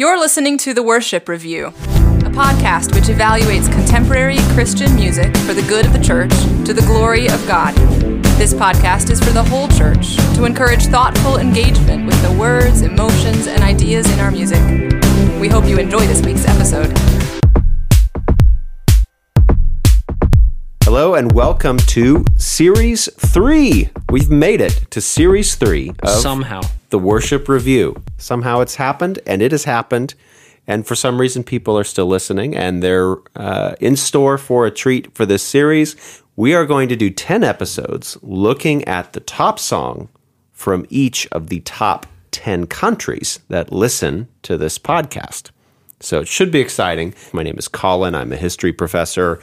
You're listening to The Worship Review, a podcast which evaluates contemporary Christian music for the good of the church to the glory of God. This podcast is for the whole church to encourage thoughtful engagement with the words, emotions, and ideas in our music. We hope you enjoy this week's episode. Hello and welcome to Series 3. We've made it to Series 3 of Somehow. The Worship Review. Somehow it's happened, and it has happened. And for some reason, people are still listening, and they're uh, in store for a treat for this series. We are going to do 10 episodes looking at the top song from each of the top 10 countries that listen to this podcast. So it should be exciting. My name is Colin. I'm a history professor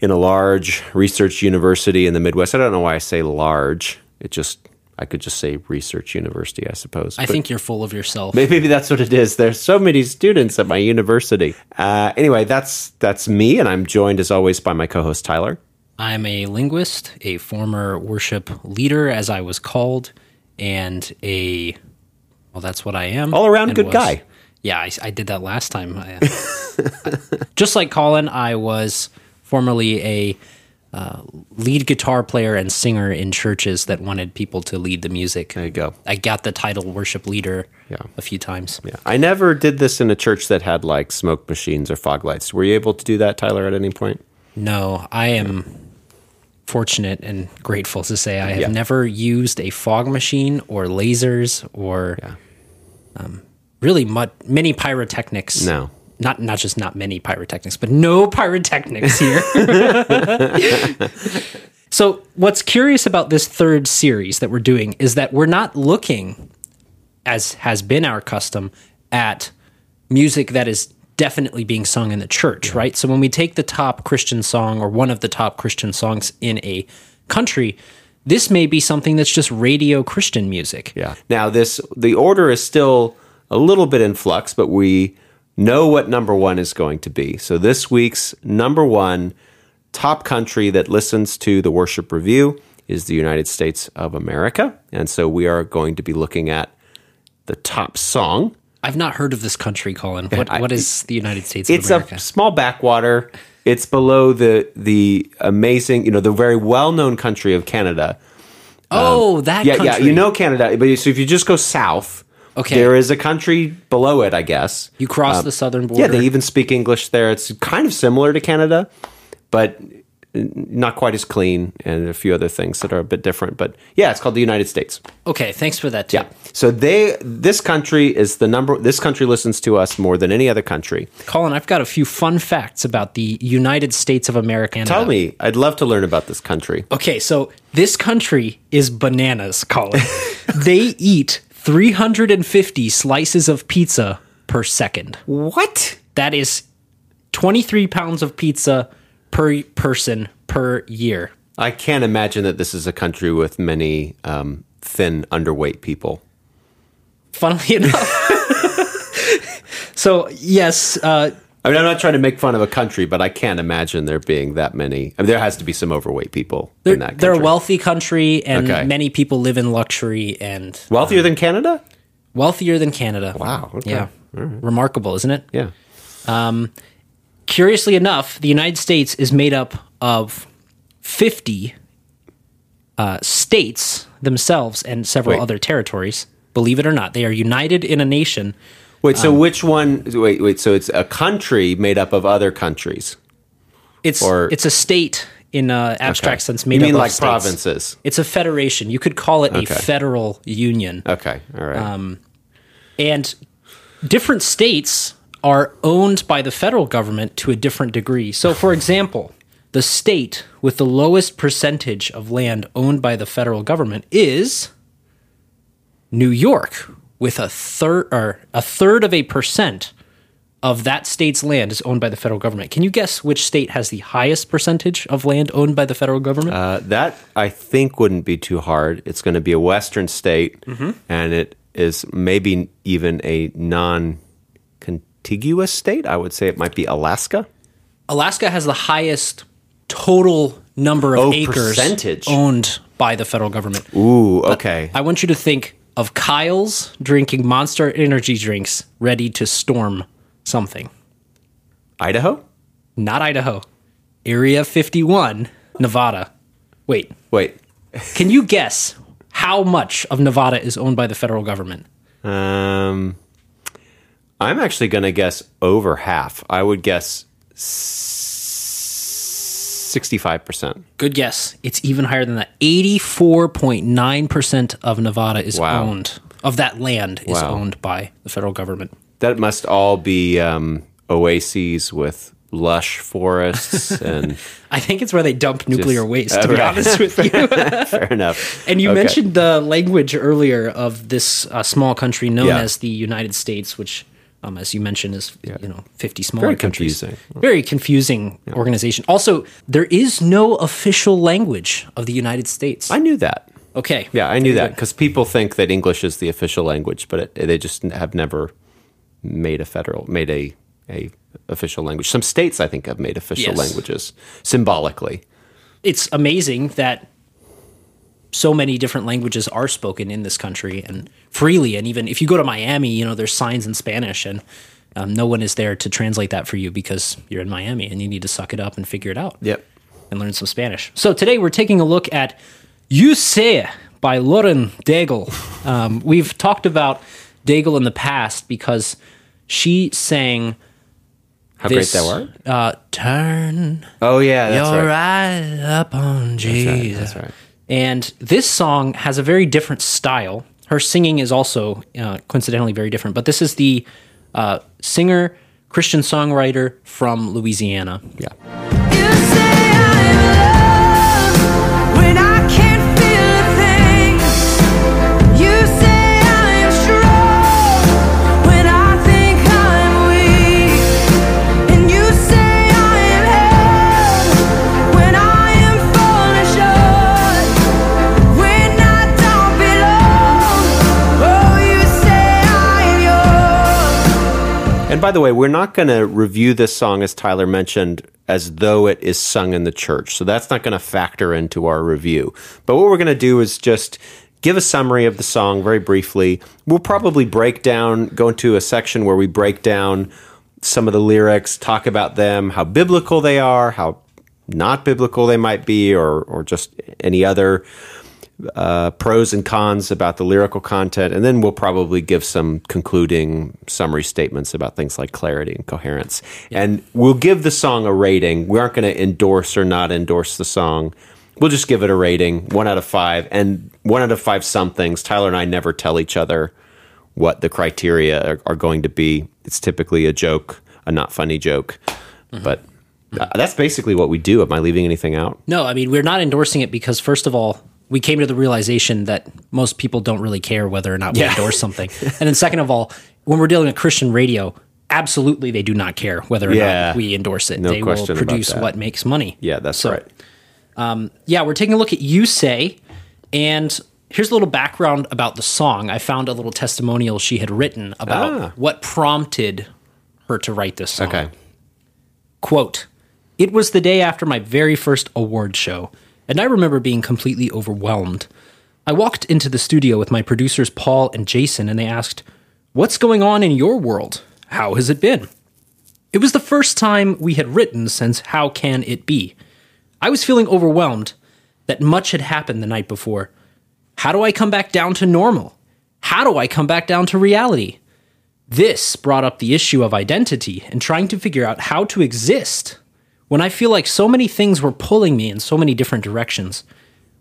in a large research university in the Midwest. I don't know why I say large. It just I could just say research university, I suppose. I But think you're full of yourself. maybe that's what it is. There's so many students at my university. Uh, anyway, that's that's me, and I'm joined as always by my co-host Tyler. I'm a linguist, a former worship leader, as I was called, and a well, that's what I am. All around good was. guy. Yeah, I, I did that last time. I, just like Colin, I was formerly a uh, lead guitar player and singer in churches that wanted people to lead the music. There you go. I got the title worship leader Yeah. a few times. Yeah, I never did this in a church that had like smoke machines or fog lights. Were you able to do that, Tyler, at any point? No, I am fortunate and grateful to say I have Yeah. never used a fog machine or lasers or um, really mu- many pyrotechnics. No. Not not just not many pyrotechnics, but no pyrotechnics here. so, what's curious about this third series that we're doing is that we're not looking as has been our custom at music that is definitely being sung in the church, right? So when we take the top Christian song or one of the top Christian songs in a country, this may be something that's just radio Christian music. Yeah. Now this the order is still a little bit in flux, but we know what number one is going to be. So this week's number one top country that listens to the worship review is the United States of America. And so we are going to be looking at the top song. I've not heard of this country, Colin. What I- what is the United States It's of America? a small backwater. It's below the the amazing, you know, the very well-known country of Canada. oh, um, that Yeah, country. yeah, you know Canada, but so if you just go south, Okay. there is a country below it, I guess. You cross um, the southern border. Yeah, they even speak English there. It's kind of similar to Canada, but not quite as clean, and a few other things that are a bit different. But yeah, it's called the United States. okay, thanks for that tip. Yeah. So they, this country is the number. This country listens to us more than any other country. Colin, I've got a few fun facts about the United States of America. Tell me, I'd love to learn about this country. Okay, so this country is bananas, Colin. they eat 350 slices of pizza per second. What? That is 23 pounds of pizza per person per year. I can't imagine that this is a country with many um, thin, underweight people. Funnily enough. so, yes, uh, I mean, I'm not trying to make fun of a country, but I can't imagine there being that many. I mean, there has to be some overweight people they're, in that country. they're a wealthy country and Okay. many people live in luxury and wealthier than Canada. wealthier than Canada. Wow, okay. Yeah. Remarkable, isn't it? Yeah. curiously enough, the United States is made up of 50 uh, states themselves and several Wait. other territories. Believe it or not, they are united in a nation. Wait. Um, So which one? Wait. Wait. So it's a country made up of other countries. It's Or- it's a state in uh, abstract Okay. sense made You up mean of like states. provinces? It's a federation. You could call it Okay. a federal union. Okay. All right. Um, And different states are owned by the federal government to a different degree. So, for example, the state with the lowest percentage of land owned by the federal government is New York, with a third or a third of a percent of that state's land is owned by the federal government. Can you guess which state has the highest percentage of land owned by the federal government? Uh, that I think wouldn't be too hard. It's going to be a western state, Mm-hmm. and it is maybe even a non-contiguous state. I would say it might be Alaska. Alaska has the highest total number of Oh, acres percentage. owned by the federal government. Ooh. Okay. I want you to think of Kyle's drinking monster energy drinks ready to storm something. Idaho? Not Idaho. Area 51, Nevada. Wait, Wait. can you guess how much of Nevada is owned by the federal government? Um, I'm actually going to guess over half. I would guess sixty-five percent. Good guess. It's even higher than that. 84.9% of Nevada is Wow. owned, of that land is Wow. owned by the federal government. That must all be um, oases with lush forests and I think it's where they dump nuclear Just- waste, to be honest with you. fair enough. And you Okay. mentioned the language earlier of this uh, small country known Yeah. as the United States, which, um, as you mentioned, is you know fifty smaller Very countries. confusing. Very confusing organization. Also, there is no official language of the United States. I knew that. okay, Yeah, I knew that because people think that English is the official language, but it, they just have never made a federal made a a official language. Some states, I think, have made official Yes. languages symbolically. It's amazing that so many different languages are spoken in this country and freely. And even if you go to Miami, you know there's signs in Spanish and. Um, no one is there to translate that for you because you're in Miami and you need to suck it up and figure it out. Yep. and learn some Spanish. So today we're taking a look at You Say by Lauren Daigle. Um, we've talked about Daigle in the past because she sang How this, great that art. Uh, Turn Oh yeah, that's your right. eyes upon Jesus. That's right. And this song has a very different style. Her singing is also uh, coincidentally very different, but this is the uh, singer, Christian songwriter from Louisiana. Yeah. By the way, we're not going to review this song, as Tyler mentioned, as though it is sung in the church. So that's not going to factor into our review. But what we're going to do is just give a summary of the song very briefly. We'll probably break down, go into a section where we break down some of the lyrics, talk about them, how biblical they are, how not biblical they might be, or, or just any other uh, pros and cons about the lyrical content, and then we'll probably give some concluding summary statements about things like clarity and coherence. And we'll give the song a rating. We aren't going to endorse or not endorse the song. We'll just give it a rating, one out of five, and one out of five somethings. Tyler and I never tell each other what the criteria are, are going to be. It's typically a joke, a not funny joke, but. uh, That's basically what we do. Am I leaving anything out? No, I mean, we're not endorsing it because, first of all, we came to the realization that most people don't really care whether or not we Yeah. endorse something. and then, second of all, when we're dealing with Christian radio, absolutely they do not care whether or Yeah. not we endorse it. No they will produce what makes money. Yeah, that's So, right. Yeah, we're taking a look at You Say. And here's a little background about the song. I found a little testimonial she had written about Ah. what prompted her to write this song. Okay. Quote, It was the day after my very first award show, and I remember being completely overwhelmed. I walked into the studio with my producers Paul and Jason, and they asked, What's going on in your world? How has it been? It was the first time we had written since How Can It Be? I was feeling overwhelmed that much had happened the night before. How do I come back down to normal? How do I come back down to reality? This brought up the issue of identity and trying to figure out how to exist when I feel like so many things were pulling me in so many different directions.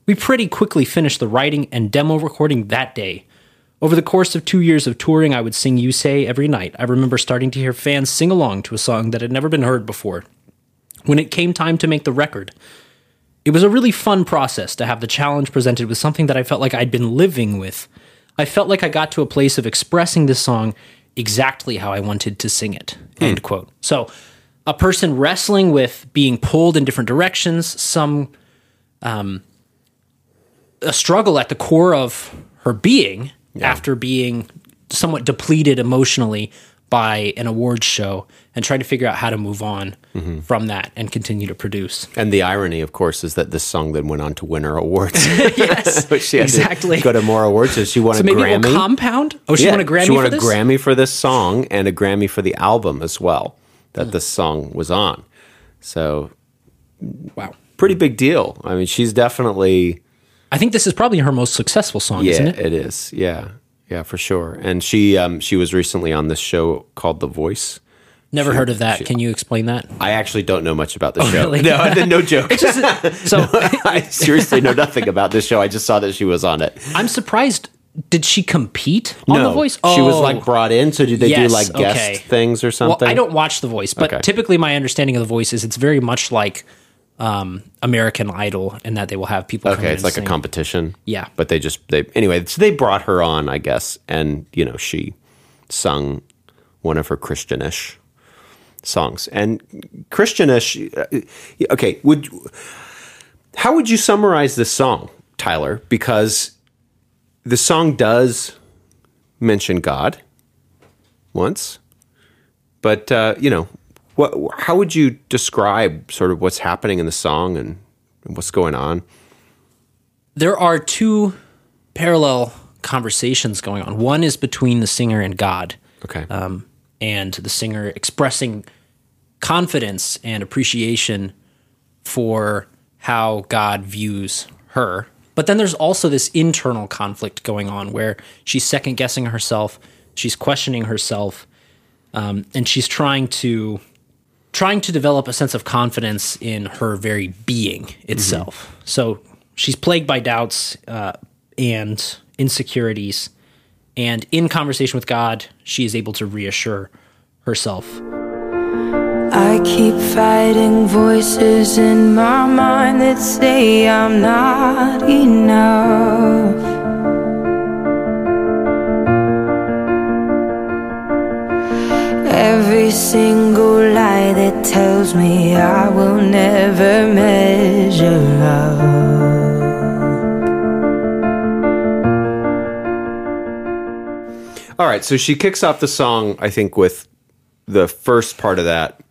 We pretty quickly finished the writing and demo recording that day. Over the course of two years of touring, I would sing You Say every night. I remember starting to hear fans sing along to a song that had never been heard before. When it came time to make the record, it was a really fun process to have the challenge presented with something that I felt like I'd been living with. I felt like I got to a place of expressing this song exactly how I wanted to sing it. End quote. So, a person wrestling with being pulled in different directions, some um, a struggle at the core of her being after being somewhat depleted emotionally by an awards show and trying to figure out how to move on Mm-hmm. from that and continue to produce. And the irony, of course, is that this song then went on to win her awards. yes, But she had to exactly. go to more awards. So she won so a maybe Grammy. compound. Oh, she Yeah, won a Grammy She won for a this. Grammy for this song and a Grammy for the album as well That this song was on. So Wow. pretty big deal. I mean, she's definitely I think this is probably her most successful song, yeah, isn't it? it is. Yeah, yeah, for sure. And she um, she was recently on this show called The Voice. Never heard of that. Can you explain that? I actually don't know much about the show. Oh, really? No, no joke. So I seriously know nothing about this show. I just saw that she was on it. I'm surprised. Did she compete on no, The Voice? Oh, she was Oh. like brought in. So did they Yes, do like guest okay. things or something? Well? I don't watch The Voice, but Okay. typically my understanding of The Voice is it's very much like um, American Idol, in that they will have people. come in Okay, it's and like a competition. Yeah. but they just they anyway. So they brought her on, I guess, and you know she sung one of her Christianish songs and Christianish. uh, Okay, would how would you summarize this song, Tyler? Because the song does mention God once, but uh, you know, what? How would you describe sort of what's happening in the song and, and what's going on? There are two parallel conversations going on. One is between the singer and God, Okay. um, and the singer expressing confidence and appreciation for how God views her. But then there's also this internal conflict going on where she's second guessing herself, she's questioning herself, um, and she's trying to trying to develop a sense of confidence in her very being itself. So she's plagued by doubts uh, and insecurities, and in conversation with God, she is able to reassure herself. I keep fighting voices in my mind that say I'm not enough. Every single lie that tells me I will never measure up. All right, so she kicks off the song, I think, with the first part of that.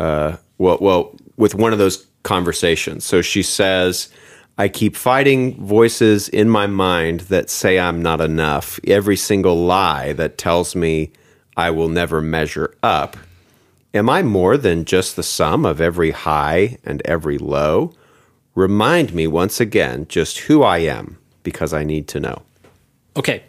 Uh, well, well, with one of those conversations. So she says, "I keep fighting voices in my mind that say I'm not enough. Every single lie that tells me I will never measure up. Am I more than just the sum of every high and every low? Remind me once again just who I am, because I need to know." Okay,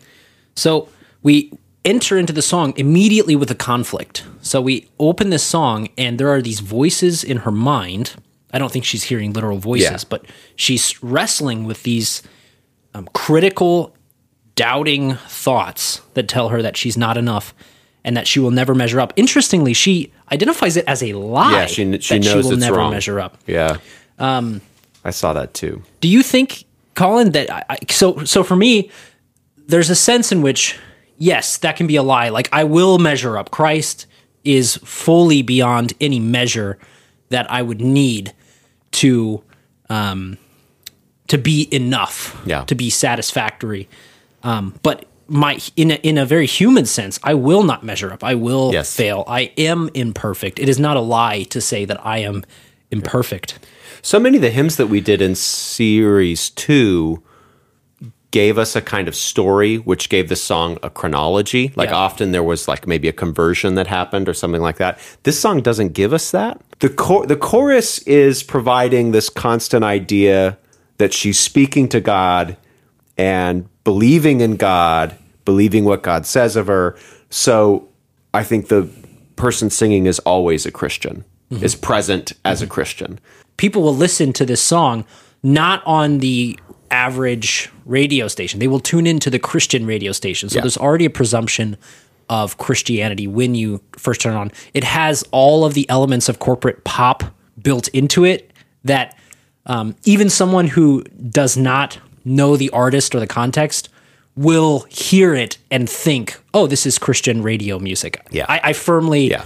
so we enter into the song immediately with a conflict. So we open this song, and there are these voices in her mind. I don't think she's hearing literal voices, Yeah. but she's wrestling with these um, critical, doubting thoughts that tell her that she's not enough and that she will never measure up. Interestingly, she identifies it as a lie. Yeah, she she that knows she will it's never wrong. measure up. Yeah. Um, I saw that too. Do you think, Colin, that I- so? So for me, there's a sense in which yes, that can be a lie. Like I will measure up. Christ is fully beyond any measure that I would need to um, to be enough. Yeah. To be satisfactory. Um, but my in a, in a very human sense, I will not measure up. I will Yes. fail. I am imperfect. It is not a lie to say that I am imperfect. So many of the hymns that we did in series two gave us a kind of story, which gave the song a chronology. Like Yeah. often there was like maybe a conversion that happened or something like that. This song doesn't give us that. The the chorus is providing this constant idea that she's speaking to God and believing in God, believing what God says of her. So I think the person singing is always a Christian, mm-hmm. is present as a mm-hmm. Christian. people will listen to this song not on the average radio station. They will tune into the Christian radio station. So Yeah. there's already a presumption of Christianity when you first turn it on. It has all of the elements of corporate pop built into it that um, even someone who does not know the artist or the context will hear it and think, "Oh, this is Christian radio music." Yeah. I, I firmly Yeah.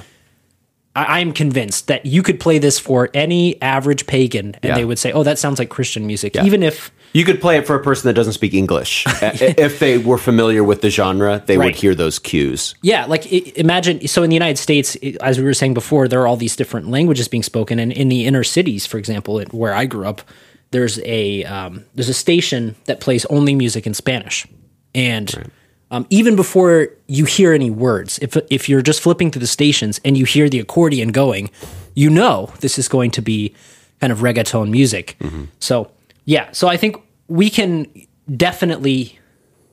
I, I'm convinced that you could play this for any average pagan, and Yeah. they would say, "Oh, that sounds like Christian music," even if You could play it for a person that doesn't speak English. Uh, if they were familiar with the genre, they would hear those cues. Yeah, like imagine. So in the United States, as we were saying before, there are all these different languages being spoken, and in the inner cities, for example, where I grew up, there's a um, there's a station that plays only music in Spanish, and um, even before you hear any words, if if you're just flipping through the stations and you hear the accordion going, you know this is going to be kind of reggaeton music. So yeah, so I think we can definitely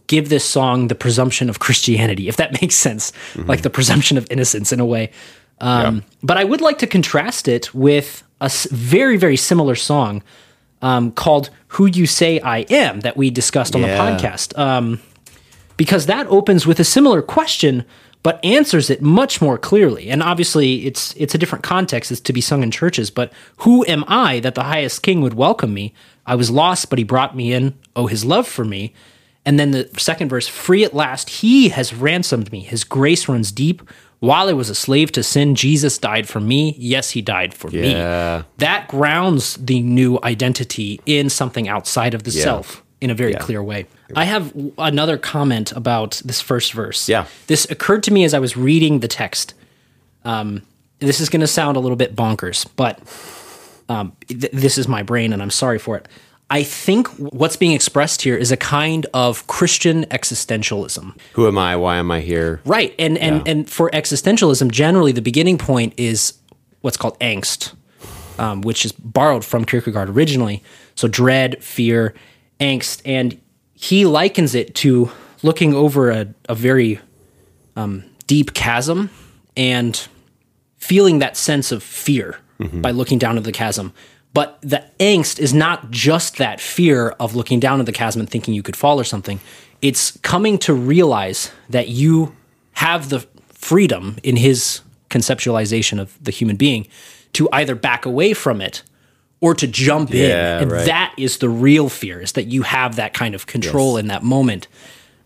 give this song the presumption of Christianity, if that makes sense, like the presumption of innocence in a way. Um, But I would like to contrast it with a very, very similar song um, called Who You Say I Am that we discussed on Yeah. the podcast. Um, because that opens with a similar question but answers it much more clearly. And obviously it's it's a different context. It's to be sung in churches but who am i that the highest king would welcome me? I was lost but he brought me in. Oh his love for me. And then the second verse free at last he has ransomed me. His grace runs deep. While i was a slave to sin jesus died for me. Yes he died for me. That grounds the new identity in something outside of the self in a very clear way. I have another comment about this first verse. Yeah. This occurred to me as I was reading the text. Um, this is going to sound a little bit bonkers, but um, th- this is my brain and I'm sorry for it. I think what's being expressed here is a kind of Christian existentialism. Who am I? Why am I here? Right. And and and for existentialism, generally the beginning point is what's called angst, um, which is borrowed from Kierkegaard originally. So dread, fear, angst, and he likens it to looking over a, a very um, deep chasm and feeling that sense of fear by looking down at the chasm. But the angst is not just that fear of looking down at the chasm and thinking you could fall or something. It's coming to realize that you have the freedom in his conceptualization of the human being to either back away from it or to jump Yeah, in. And right. that is the real fear, is that you have that kind of control in that moment.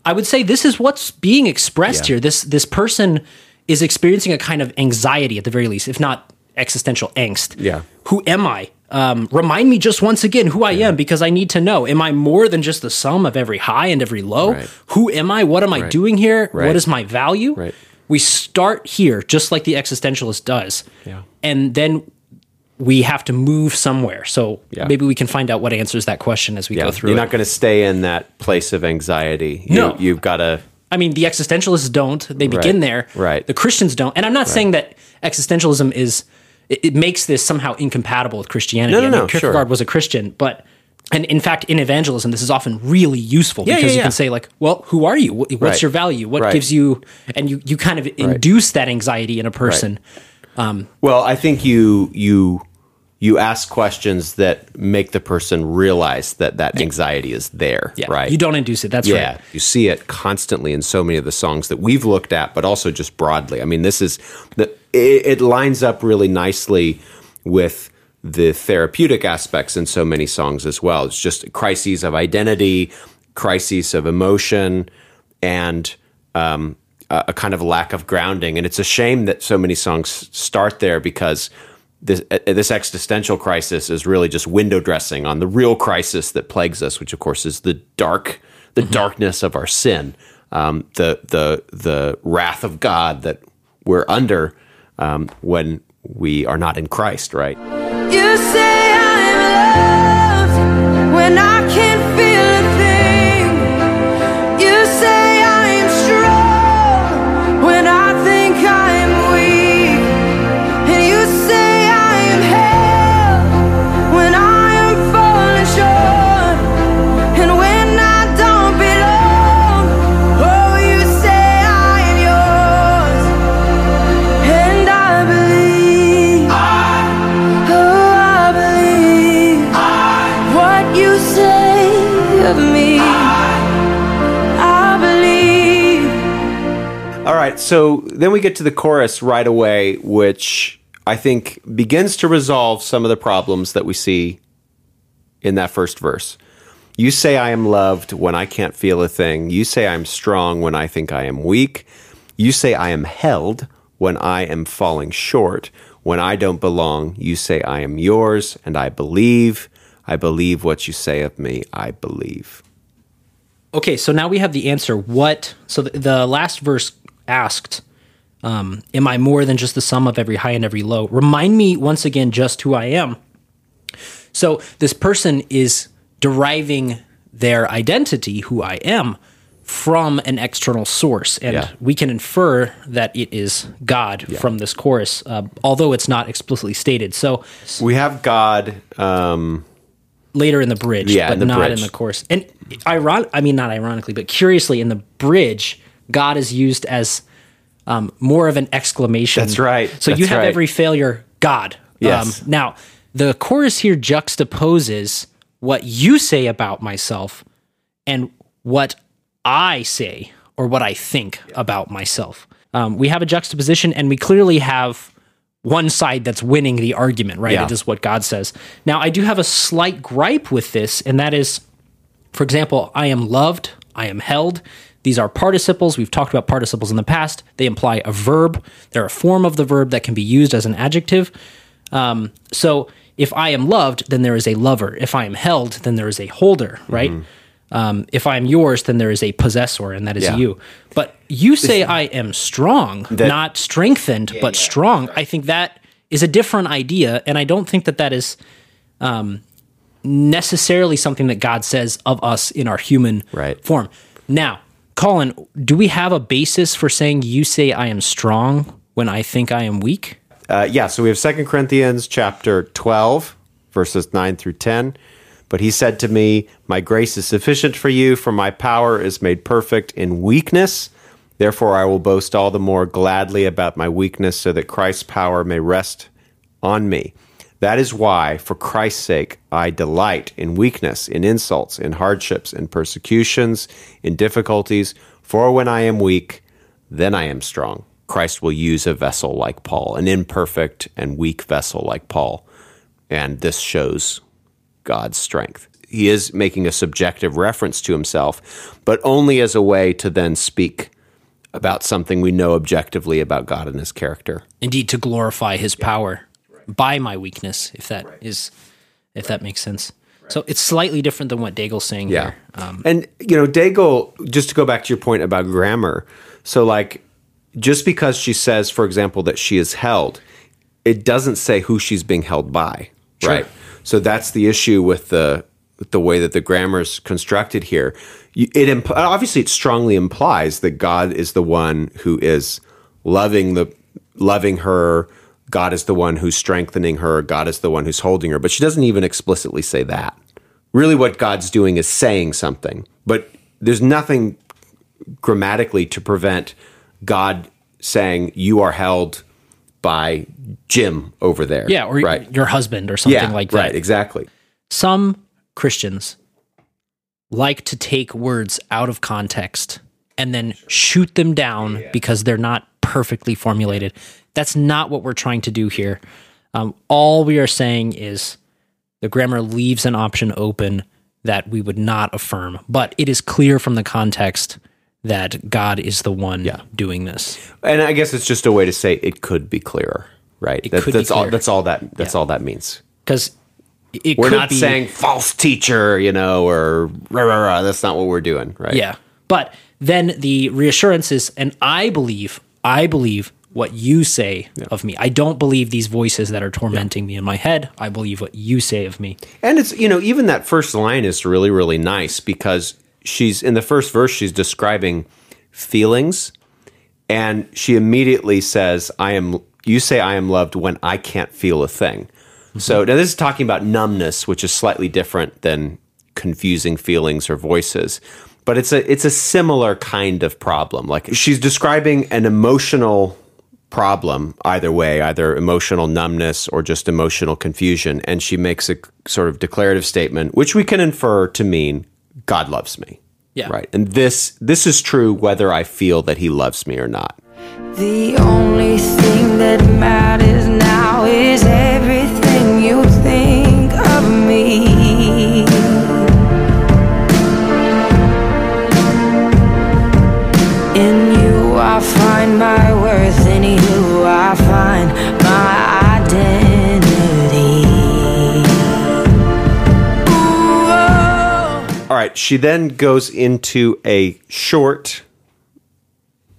I would say this is what's being expressed Yeah. here. This this person is experiencing a kind of anxiety at the very least, if not existential angst. Yeah. Who am I? Um, remind me just once again who I am because I need to know. Am I more than just the sum of every high and every low? Right. Who am I? What am I doing here? Right. What is my value? Right. We start here, just like the existentialist does. Yeah. And then we have to move somewhere. So Yeah. maybe we can find out what answers that question as we Yeah. go through You're not going to stay in that place of anxiety. You, No. You've got to. I mean, the existentialists don't. They begin Right, there. right. The Christians don't. And I'm not saying that existentialism is it, it makes this somehow incompatible with Christianity. No, no, I mean, no, sure. Kierkegaard was a Christian, but and in fact, in evangelism, this is often really useful Yeah, because yeah, you yeah. can say like, "Well, who are you? What's Right. your value? What Right. gives you?" And you you kind of induce that anxiety in a person. Well, I think you you you ask questions that make the person realize that that anxiety is there. Yeah, Right. You don't induce it. That's Yeah, right. you see it constantly in so many of the songs that we've looked at, but also just broadly. I mean, this is the it, it lines up really nicely with the therapeutic aspects in so many songs as well. It's just crises of identity, crises of emotion, and um, a, a kind of lack of grounding. And it's a shame that so many songs start there because this uh, this existential crisis is really just window dressing on the real crisis that plagues us, which of course is the dark the darkness of our sin, um, the the the wrath of God that we're under um, when we are not in Christ, right? You say I'm loved when I can't feel so then we get to the chorus right away, which I think begins to resolve some of the problems that we see in that first verse. You say I am loved when I can't feel a thing. You say I'm strong when I think I am weak. You say I am held when I am falling short. When I don't belong, you say I am yours, and I believe. I believe what you say of me. I believe. Okay, so now we have the answer. What? So the, the last verse asked, um, "Am I more than just the sum of every high and every low?" Remind me once again just who I am. So this person is deriving their identity, who I am, from an external source, and Yeah. we can infer that it is God from this chorus, uh, although it's not explicitly stated. So We have God. Um, later in the bridge, Yeah, but the not bridge. in the chorus. And iron, I mean, not ironically, but curiously, in the bridge, God is used as um, more of an exclamation. That's right. So you have right. every failure, God. Um, Yes. now, the chorus here juxtaposes what you say about myself and what I say or what I think about myself. Um, we have a juxtaposition, and we clearly have one side that's winning the argument, right? Yeah. It is what God says. Now, I do have a slight gripe with this, and that is, for example, I am loved, I am held. These are participles. We've talked about participles in the past. They imply a verb. They're a form of the verb that can be used as an adjective. Um, so if I am loved, then there is a lover. If I am held, then there is a holder, right? Um, if I am yours, then there is a possessor, and that is Yeah. you. But you say I am strong, not strengthened, but strong. I think that is a different idea, and I don't think that that is um, necessarily something that God says of us in our human Right. form. Now, Colin, do we have a basis for saying you say I am strong when I think I am weak? Uh, yeah, so we have Second Corinthians chapter 12, verses 9 through 10. But he said to me, My grace is sufficient for you, for my power is made perfect in weakness. Therefore, I will boast all the more gladly about my weakness, so that Christ's power may rest on me. That is why, for Christ's sake, I delight in weakness, in insults, in hardships, in persecutions, in difficulties. For when I am weak, then I am strong. Christ will use a vessel like Paul, an imperfect and weak vessel like Paul. And this shows God's strength. He is making a subjective reference to himself, but only as a way to then speak about something we know objectively about God and his character. Indeed, to glorify His power by my weakness, if that is, if that makes sense. So it's slightly different than what Daigle's saying Yeah. here. Um, and, you know, Daigle, just to go back to your point about grammar, so like, just because she says, for example, that she is held, it doesn't say who she's being held by, right? So that's the issue with the with the way that the grammar is constructed here. It imp- obviously it strongly implies that God is the one who is loving the loving her. God is the one who's strengthening her. God is the one who's holding her. But she doesn't even explicitly say that. Really, what God's doing is saying something, but there's nothing grammatically to prevent God saying you are held by Jim over there. yeah, or right, your husband or something yeah, like that. right, exactly. Some Christians like to take words out of context and then shoot them down because they're not perfectly formulated. That's not what we're trying to do here. Um, all we are saying is the grammar leaves an option open that we would not affirm, but it is clear from the context that God is the one doing this. And I guess it's just a way to say it could be clearer, right? That- that's all. That's all that. That's all that means. Because We're not be, saying false teacher, you know, or rah, rah, rah. that's not what we're doing, right? Yeah. But then the reassurance is, and I believe, I believe what you say of me. I don't believe these voices that are tormenting me in my head. I believe what you say of me. And it's you know even that first line is really really nice because she's in the first verse she's describing feelings and she immediately says I am you say I am loved when I can't feel a thing. Mm-hmm. So now this is talking about numbness which is slightly different than confusing feelings or voices. But it's a it's a similar kind of problem. Like she's describing an emotional problem either way, either emotional numbness or just emotional confusion. And she makes a sort of declarative statement, which we can infer to mean God loves me. Yeah. Right. And this this is true whether I feel that he loves me or not. The only thing that matters now is everything you think of Find my identity. Ooh, oh. All right, she then goes into a short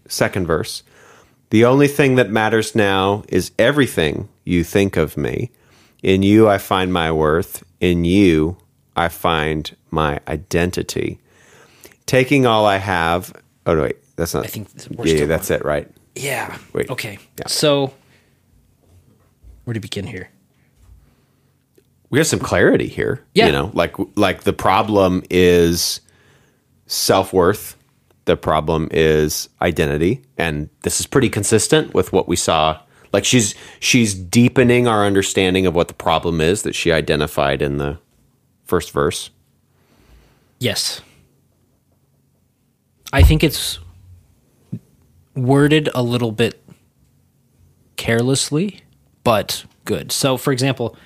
second verse. The only thing that matters now is everything you think of me. In you, I find my worth. In you, I find my identity. Taking all I have. Oh, no, wait. That's not. I think yeah, yeah that's it, right? Yeah. Wait. Okay. Yeah. So, where to begin here? we have some clarity here. Yeah. You know, like like the problem is self worth. The problem is identity, and this is pretty consistent with what we saw. Like she's she's deepening our understanding of what the problem is that she identified in the first verse. Yes. I think it's worded a little bit carelessly, but good. So, for example,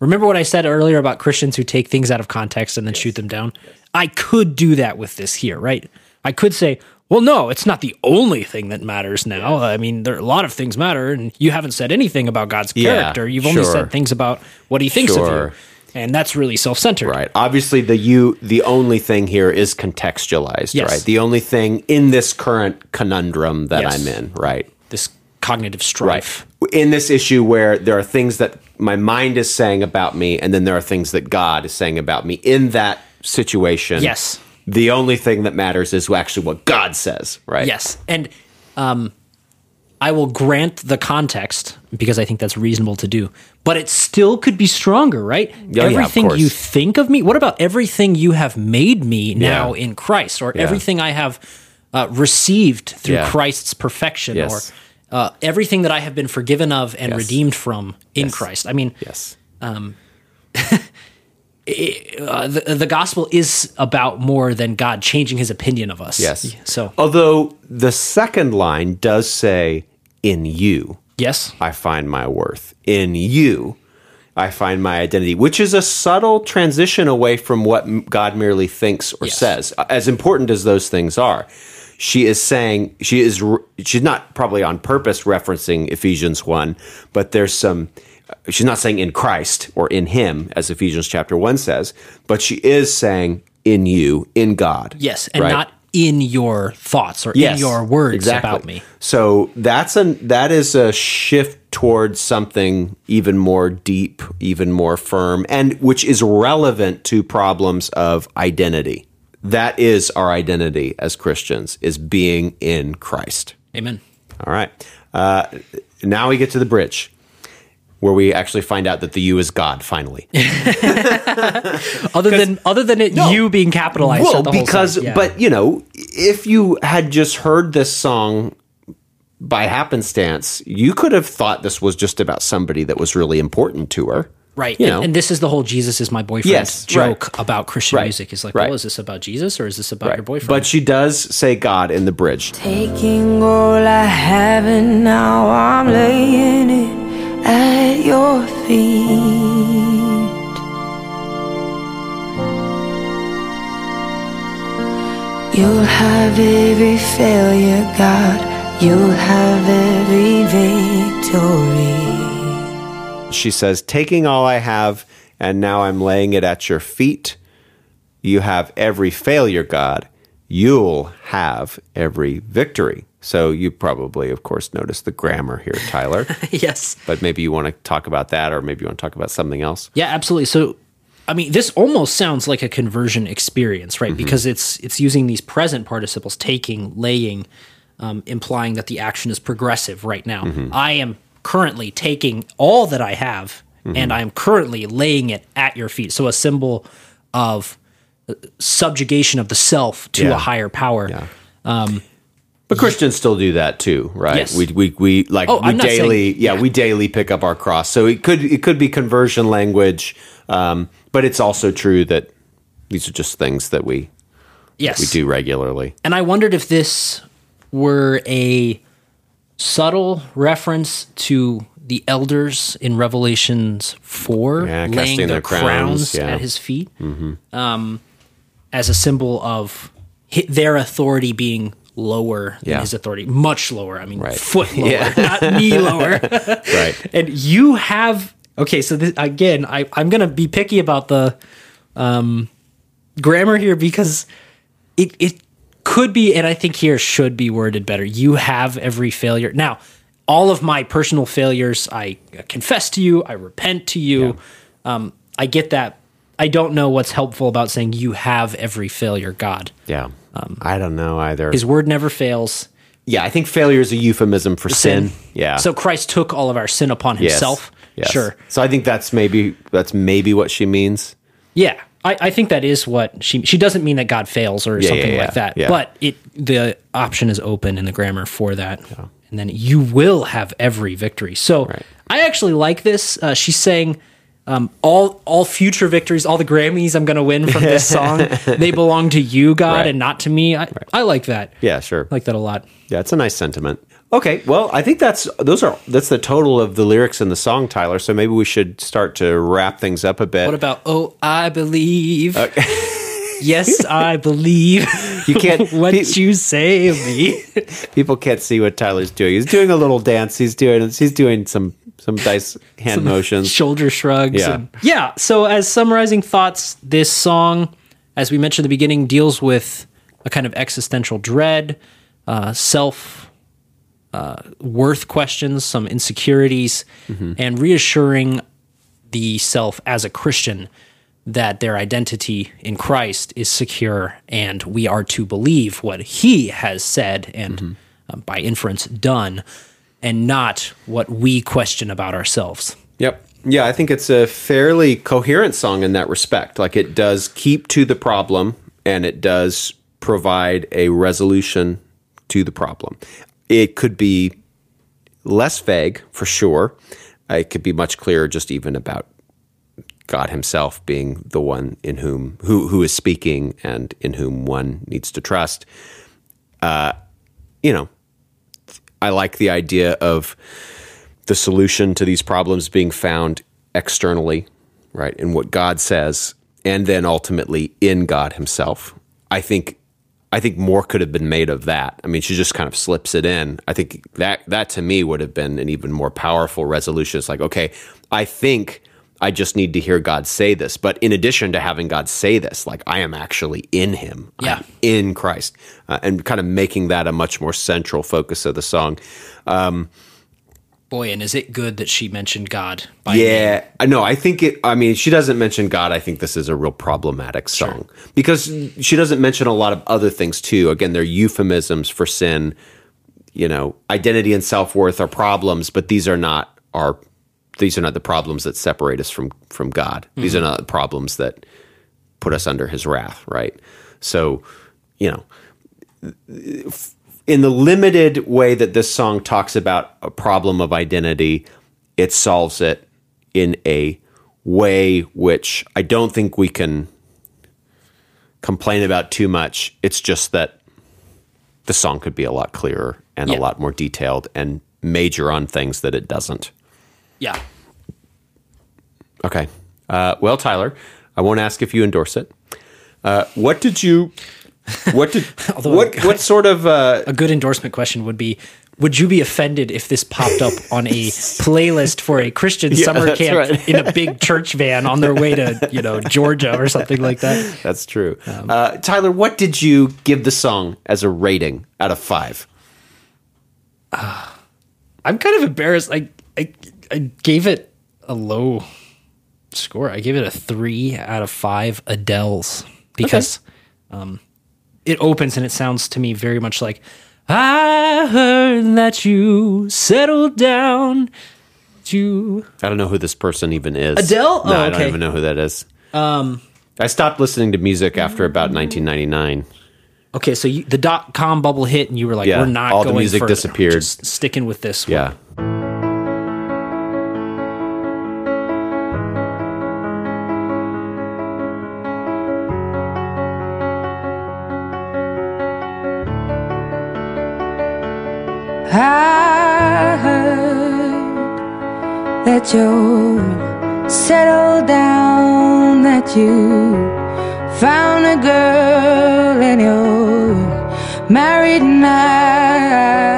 remember what I said earlier about Christians who take things out of context and then shoot them down? I could do that with this here, right? I could say, well, no, it's not the only thing that matters now. I mean, there are a lot of things matter, and you haven't said anything about God's Yeah, character. You've only said things about what He thinks Sure. of you, and that's really self-centered. Right. Obviously, the you the only thing here is contextualized. Yes. Right. The only thing in this current conundrum that Yes. I'm in. Right. This cognitive strife. in this issue where there are things that my mind is saying about me and then there are things that God is saying about me in that situation. Yes. The only thing that matters is actually what God says, right? Yes, and um, I will grant the context because I think that's reasonable to do. But it still could be stronger, right? yeah, of everything course. you think of me. What about everything you have made me now Yeah. in Christ, or Yeah. everything I have uh, received through Yeah. Christ's perfection, Yes. or uh, everything that I have been forgiven of and Yes. redeemed from in Yes. Christ? I mean, Yes. uh, the, the gospel is about more than God changing His opinion of us. Yes. So Although the second line does say, in you, yes, I find my worth. In you, I find my identity, which is a subtle transition away from what God merely thinks or Yes. says. As important as those things are, she is saying she is she's not probably on purpose referencing Ephesians 1, but there's some she's not saying in Christ or in him as Ephesians chapter 1 says, but she is saying in you, in God. yes, and right? not in your thoughts or Yes, in your words exactly. about me. So that's a that is a shift towards something even more deep, even more firm, and which is relevant to problems of identity. That is our identity as Christians: is being in Christ. Amen. All right. Uh, now we get to the bridge, where we actually find out that the U is God. Finally, Other than other than it you being capitalized. well, the whole because side, yeah. but you know, if you had just heard this song by happenstance, you could have thought this was just about somebody that was really important to her. right, you and, know. and this is the whole Jesus is my boyfriend Yes, joke about Christian Right, music. Is like, right. well, is this about Jesus or is this about your boyfriend? But she does say God in the bridge. Taking all I have and now I'm laying it at your feet. You'll have every failure, God. You'll have every victory. She says, Taking all I have, and now I'm laying it at your feet. You have every failure, God. You'll have every victory. So you probably, of course, noticed the grammar here, Tyler. yes, but maybe you want to talk about that, or maybe you want to talk about something else. yeah, absolutely. So, I mean, this almost sounds like a conversion experience, right? Because it's it's using these present participles, taking, laying, um, implying that the action is progressive right now. I am currently taking all that I have, and I am currently laying it at your feet. So, a symbol of uh, subjugation of the self to Yeah. a higher power. But Christians still do that too, right? Yes. We we we like Oh, we not saying- daily, yeah, yeah. we daily pick up our cross. So it could it could be conversion language, um, but it's also true that these are just things that we Yes, we do regularly. And I wondered if this were a subtle reference to the elders in Revelations 4 Yeah, laying their their crowns, crowns, yeah. at his feet um, as a symbol of their authority being lower than Yeah. his authority, much lower. I mean, Right. foot lower, Yeah. not knee lower. Right. and you have okay so this, again I, i'm gonna be picky about the um grammar here because it it could be, and I think here should be worded better. You have every failure. Now, all of my personal failures, I confess to you, I repent to you. Um, I get that. I don't know what's helpful about saying you have every failure, God. Yeah. I don't know either. His word never fails. yeah, I think failure is a euphemism for sin. Yeah. So Christ took all of our sin upon himself. Yes. Sure. So I think that's maybe that's maybe what she means. Yeah, I, I think that is what she she doesn't mean that God fails or Yeah, something yeah, like that. yeah. But it the option is open in the grammar for that, and then you will have every victory. So Right. I actually like this. Uh, she's saying. Um, all all future victories, all the Grammys I'm going to win from this song, they belong to you, God, Right. and not to me. I, I like that. Yeah, sure. I like that a lot. Yeah, it's a nice sentiment. Okay, well, I think that's those are that's the total of the lyrics in the song, Tyler. So maybe we should start to wrap things up a bit. What about Oh, I believe? yes, I believe. You can't- what pe- you say me. People can't see what Tyler's doing. He's doing a little dance. He's doing he's doing some some dice hand motions. shoulder shrugs. Yeah. and- yeah. So, as summarizing thoughts, this song, as we mentioned at the beginning, deals with a kind of existential dread, uh, self uh, worth questions, some insecurities, and reassuring the self as a Christian that their identity in Christ is secure and we are to believe what he has said and uh, by inference done and not what we question about ourselves. Yep. Yeah, I think it's a fairly coherent song in that respect. Like it does keep to the problem and it does provide a resolution to the problem. It could be less vague for sure. It could be much clearer just even about God himself being the one in whom who who is speaking and in whom one needs to trust. Uh, you know, I like the idea of the solution to these problems being found externally, right, in what God says, and then ultimately in God Himself. I think, I think more could have been made of that. I mean, she just kind of slips it in. I think that that to me would have been an even more powerful resolution. It's like, okay, I think I just need to hear God say this, but in addition to having God say this, like I am actually in Him, I'm Yeah. in Christ, uh, and kind of making that a much more central focus of the song. Boy, and is it good that she mentioned God by name. Yeah, I know. I think it. I mean, she doesn't mention God. I think this is a real problematic song because she doesn't mention a lot of other things too. Again, they're euphemisms for sin. You know, identity and self worth are problems, but these are not our. These are not the problems that separate us from from God. These are mm-hmm. not the problems that put us under His wrath. Right. So, you know, in the limited way that this song talks about a problem of identity, it solves it in a way which I don't think we can complain about too much. It's just that the song could be a lot clearer and Yeah. a lot more detailed and major on things that it doesn't. Yeah. Okay. Uh, well, Tyler, I won't ask if you endorse it. Uh, what did you? What did? what? What sort of? Uh, A good endorsement question would be Would you be offended if this popped up on a playlist for a Christian summer camp right. in a big church van on their way to, you know, Georgia or something like that? That's true. Um, uh, Tyler, what did you give the song as a rating out of five? I'm kind of embarrassed. I, I, gave it a low score. I gave it a three out of five Adele's because um, it opens and it sounds to me very much like I heard that you settled down to I don't know who this person even is. Adele? No, Oh, I don't even know who that is. Um, I stopped listening to music after about 1999. Okay, so you, the dot com bubble hit, and you were like, Yeah, "We're not all the going music further. disappeared. Just sticking with this." one." Yeah. I heard that you settled down, that you found a girl and you're married now.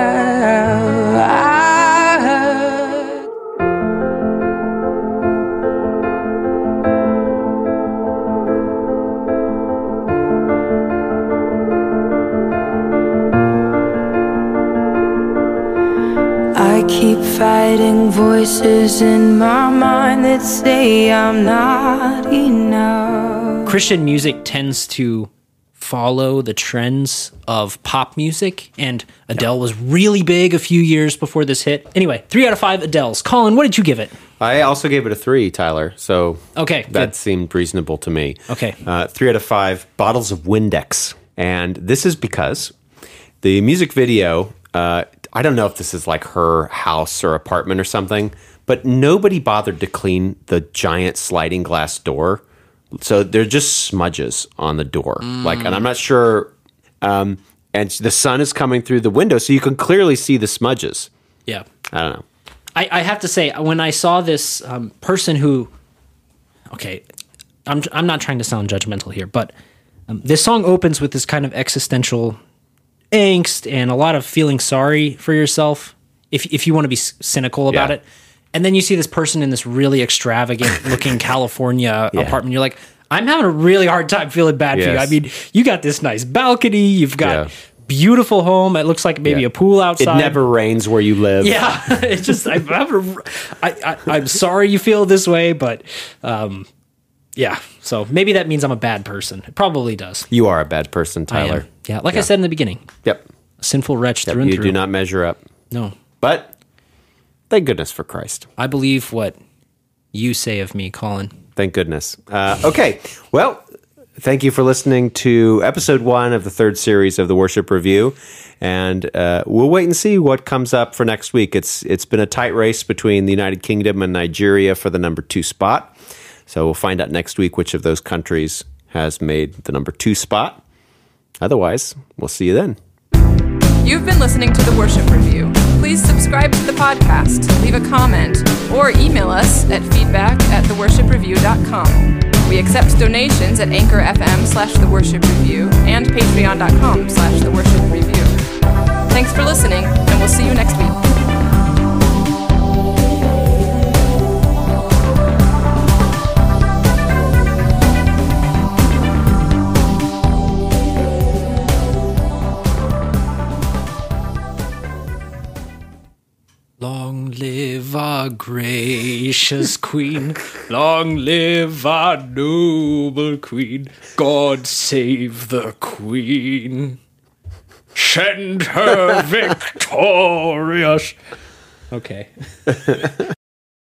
Fighting voices in my mind that say I'm not enough. Christian music tends to follow the trends of pop music, and Adele was really big a few years before this hit. Anyway, three out of five Adeles. Colin, what did you give it? I also gave it a three, Tyler. So Okay, that good. seemed reasonable to me. Okay. uh, three out of five bottles of Windex, and this is because the music video. Uh, I don't know if this is like her house or apartment or something, but nobody bothered to clean the giant sliding glass door. So they're just smudges on the door. Like, and I'm not sure. Um, and the sun is coming through the window, so you can clearly see the smudges. Yeah. I don't know. I, I have to say, when I saw this um, person who, okay, I'm I'm not trying to sound judgmental here, but um, this song opens with this kind of existential angst and a lot of feeling sorry for yourself, if if you want to be cynical about Yeah. it. And then you see this person in this really extravagant looking California Yeah. apartment. You're like, I'm having a really hard time feeling bad for you. I mean, you got this nice balcony, you've got Yeah. beautiful home. It looks like maybe Yeah. a pool outside. It never rains where you live. Yeah, it's just I'm, having a- I, I, I'm sorry you feel this way, but um, yeah. So maybe that means I'm a bad person. It probably does. You are a bad person, I am. Tyler. Yeah, like I said in the beginning, Yep. a sinful wretch through and You through. do not measure up. No, But thank goodness for Christ. I believe what you say of me, Colin. Thank goodness. Uh, okay. Well, thank you for listening to episode one of the third series of the Worship Review. And uh, we'll wait and see what comes up for next week. It's It's been a tight race between the United Kingdom and Nigeria for the number two spot. So we'll find out next week which of those countries has made the number two spot. Otherwise, we'll see you then. You've been listening to the Worship Review. Please subscribe to the podcast, leave a comment, or email us at feedback at theworshipreview.com. We accept donations at Anchor FM slash The Worship Review and patreon.com slash The Worship Review. Thanks for listening, and we'll see you next week. Long live our gracious queen. Long live our noble queen. God save the queen. Send her victorious. Okay.